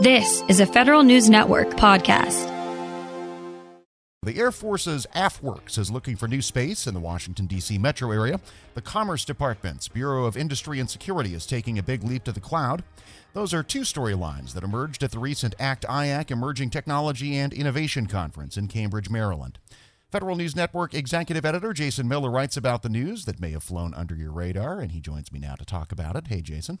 This is a Federal News Network podcast. The Air Force's AFWERX is looking for new space in the Washington, D.C. metro area. The Commerce Department's Bureau of Industry and Security is taking a big leap to the cloud. Those are two storylines that emerged at the recent ACT IAC Emerging Technology and Innovation Conference in Cambridge, Maryland. Federal News Network executive editor Jason Miller writes about the news that may have flown under your radar, and he joins me now to talk about it. Hey, Jason.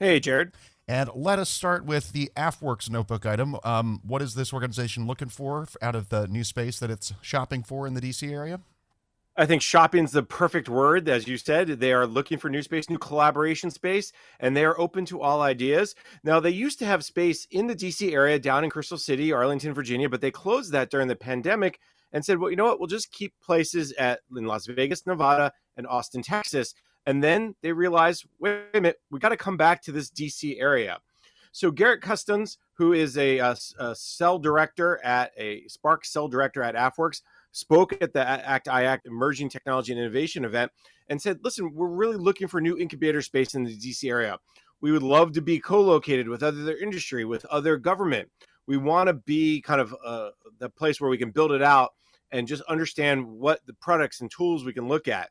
Hey, Jared. And let us start with the AFWERX notebook item. Um, what is this organization looking for out of the new space that it's shopping for in the DC area? I think shopping's the perfect word. As you said, they are looking for new space, new collaboration space, and they are open to all ideas. Now, they used to have space in the DC area down in Crystal City, Arlington, Virginia, but they closed that during the pandemic and said, well, you know what? We'll just keep places at in Las Vegas, Nevada, and Austin, Texas. And then they realized, wait a minute, we got to come back to this DC area. So Garrett Customs, who is a, a, a, cell director at a Spark cell director at AFWERX, spoke at the ACT IAC Emerging Technology and Innovation event and said, listen, we're really looking for new incubator space in the DC area. We would love to be co-located with other industry, with other government. We want to be kind of uh, the place where we can build it out and just understand what the products and tools we can look at.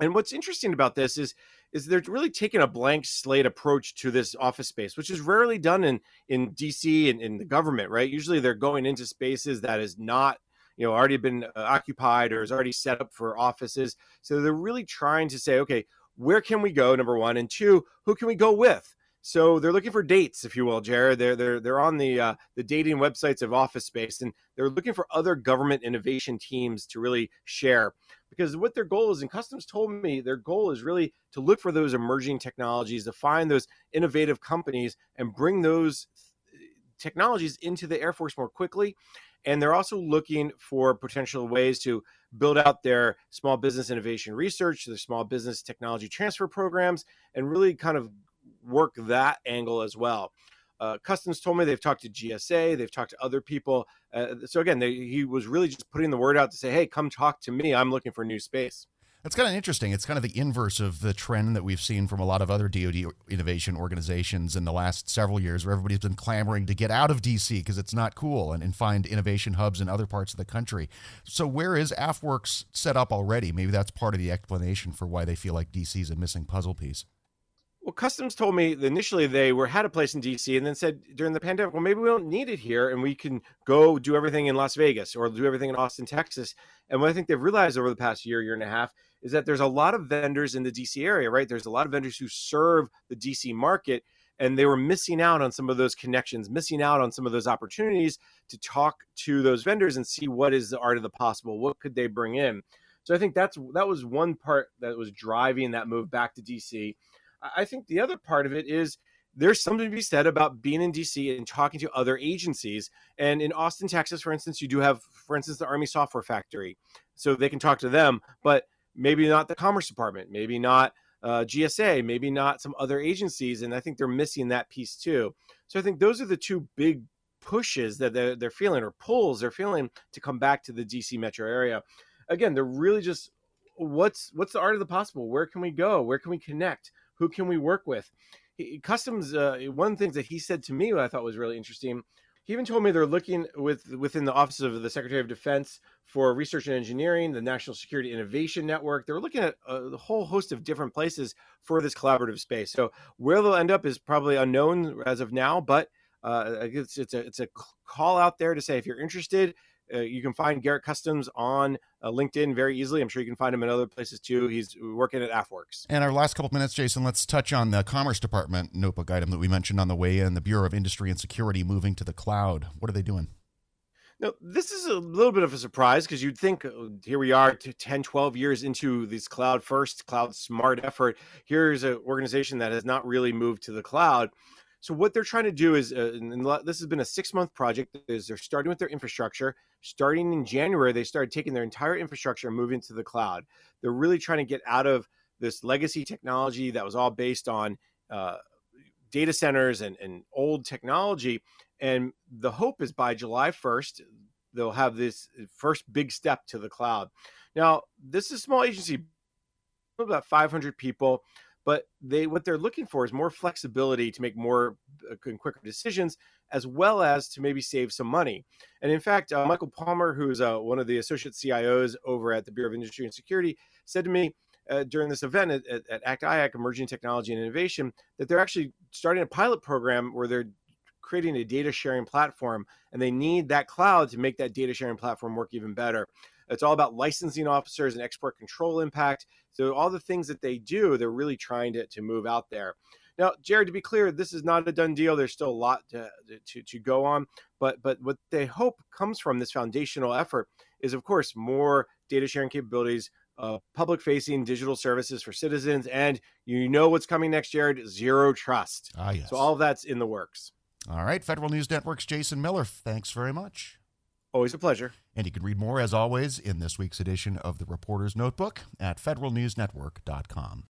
And what's interesting about this is is they're really taking a blank slate approach to this office space, which is rarely done in in DC and in the government, right? Usually they're going into spaces that is not you know already been uh, occupied or is already set up for offices. So they're really trying to say, okay, where can we go? Number one, and two, who can we go with? So they're looking for dates, if you will, Jared. They're they're they're on the uh, the dating websites of Office Space, and they're looking for other government innovation teams to really share. Because what their goal is, and Customs told me, their goal is really to look for those emerging technologies, to find those innovative companies, and bring those eh, technologies into the Air Force more quickly. And they're also looking for potential ways to build out their small business innovation research, their small business technology transfer programs, and really kind of work that angle as well. Uh, Customs told me they've talked to GSA, they've talked to other people. Uh, so again, they, he was really just putting the word out to say, "Hey, come talk to me. I'm looking for new space." That's kind of interesting. It's kind of the inverse of the trend that we've seen from a lot of other DoD innovation organizations in the last several years, where everybody's been clamoring to get out of DC because it's not cool and, and find innovation hubs in other parts of the country. So, where is AFWERX set up already? Maybe that's part of the explanation for why they feel like DC is a missing puzzle piece. Well, Customs told me initially they were had a place in DC and then said during the pandemic, well, maybe we don't need it here and we can go do everything in Las Vegas or do everything in Austin, Texas. And what I think they've realized over the past year, year and a half is that there's a lot of vendors in the DC area, right? There's a lot of vendors who serve the DC market and they were missing out on some of those connections, missing out on some of those opportunities to talk to those vendors and see what is the art of the possible, what could they bring in. So I think that's that was one part that was driving that move back to DC. I think the other part of it is there's something to be said about being in DC and talking to other agencies. And in Austin, Texas, for instance, you do have, for instance, the Army Software Factory. So they can talk to them, but maybe not the Commerce Department, maybe not uh, GSA, maybe not some other agencies. And I think they're missing that piece too. So I think those are the two big pushes that they're, they're feeling or pulls they're feeling to come back to the DC metro area. Again, they're really just what's what's the art of the possible? Where can we go? Where can we connect? Who can we work with? He, Customs, uh, one of the things that he said to me, what I thought was really interesting, he even told me they're looking with within the office of the Secretary of Defense for Research and Engineering, the National Security Innovation Network. They're looking at a, whole host of different places for this collaborative space. So where they'll end up is probably unknown as of now, but uh, it's, it's a it's a call out there to say if you're interested, uh, you can find Garrett Customs on uh, LinkedIn very easily. I'm sure you can find him in other places too. He's working at AFWERX. And our last couple of minutes, Jason, let's touch on the Commerce Department notebook item that we mentioned on the way in the Bureau of Industry and Security moving to the cloud. What are they doing? Now, this is a little bit of a surprise because you'd think oh, here we are 10, 12 years into this cloud first, cloud smart effort. Here's an organization that has not really moved to the cloud. So what they're trying to do is, uh, this has been a six month project. Is they're starting with their infrastructure. Starting in January, they started taking their entire infrastructure and moving to the cloud. They're really trying to get out of this legacy technology that was all based on uh, data centers and, and old technology. And the hope is by July 1st, they'll have this first big step to the cloud. Now, this is a small agency, about 500 people but they what they're looking for is more flexibility to make more and quicker decisions as well as to maybe save some money. And in fact, uh, Michael Palmer, who's uh, one of the associate CIOs over at the Bureau of Industry and Security, said to me uh, during this event at, at, at ACT IAC, Emerging Technology and Innovation, that they're actually starting a pilot program where they're creating a data sharing platform and they need that cloud to make that data sharing platform work even better. It's all about licensing officers and export control impact. So all the things that they do, they're really trying to, to move out there. Now, Jared, to be clear, this is not a done deal. There's still a lot to, to, to go on, but but what they hope comes from this foundational effort is, of course, more data sharing capabilities, uh, public facing digital services for citizens, and you know what's coming next, Jared? Zero trust. Ah, yes. So all of that's in the works. All right, Federal News Network's Jason Miller. Thanks very much. Always a pleasure. And you can read more, as always, in this week's edition of the Reporter's Notebook at federalnewsnetwork.com.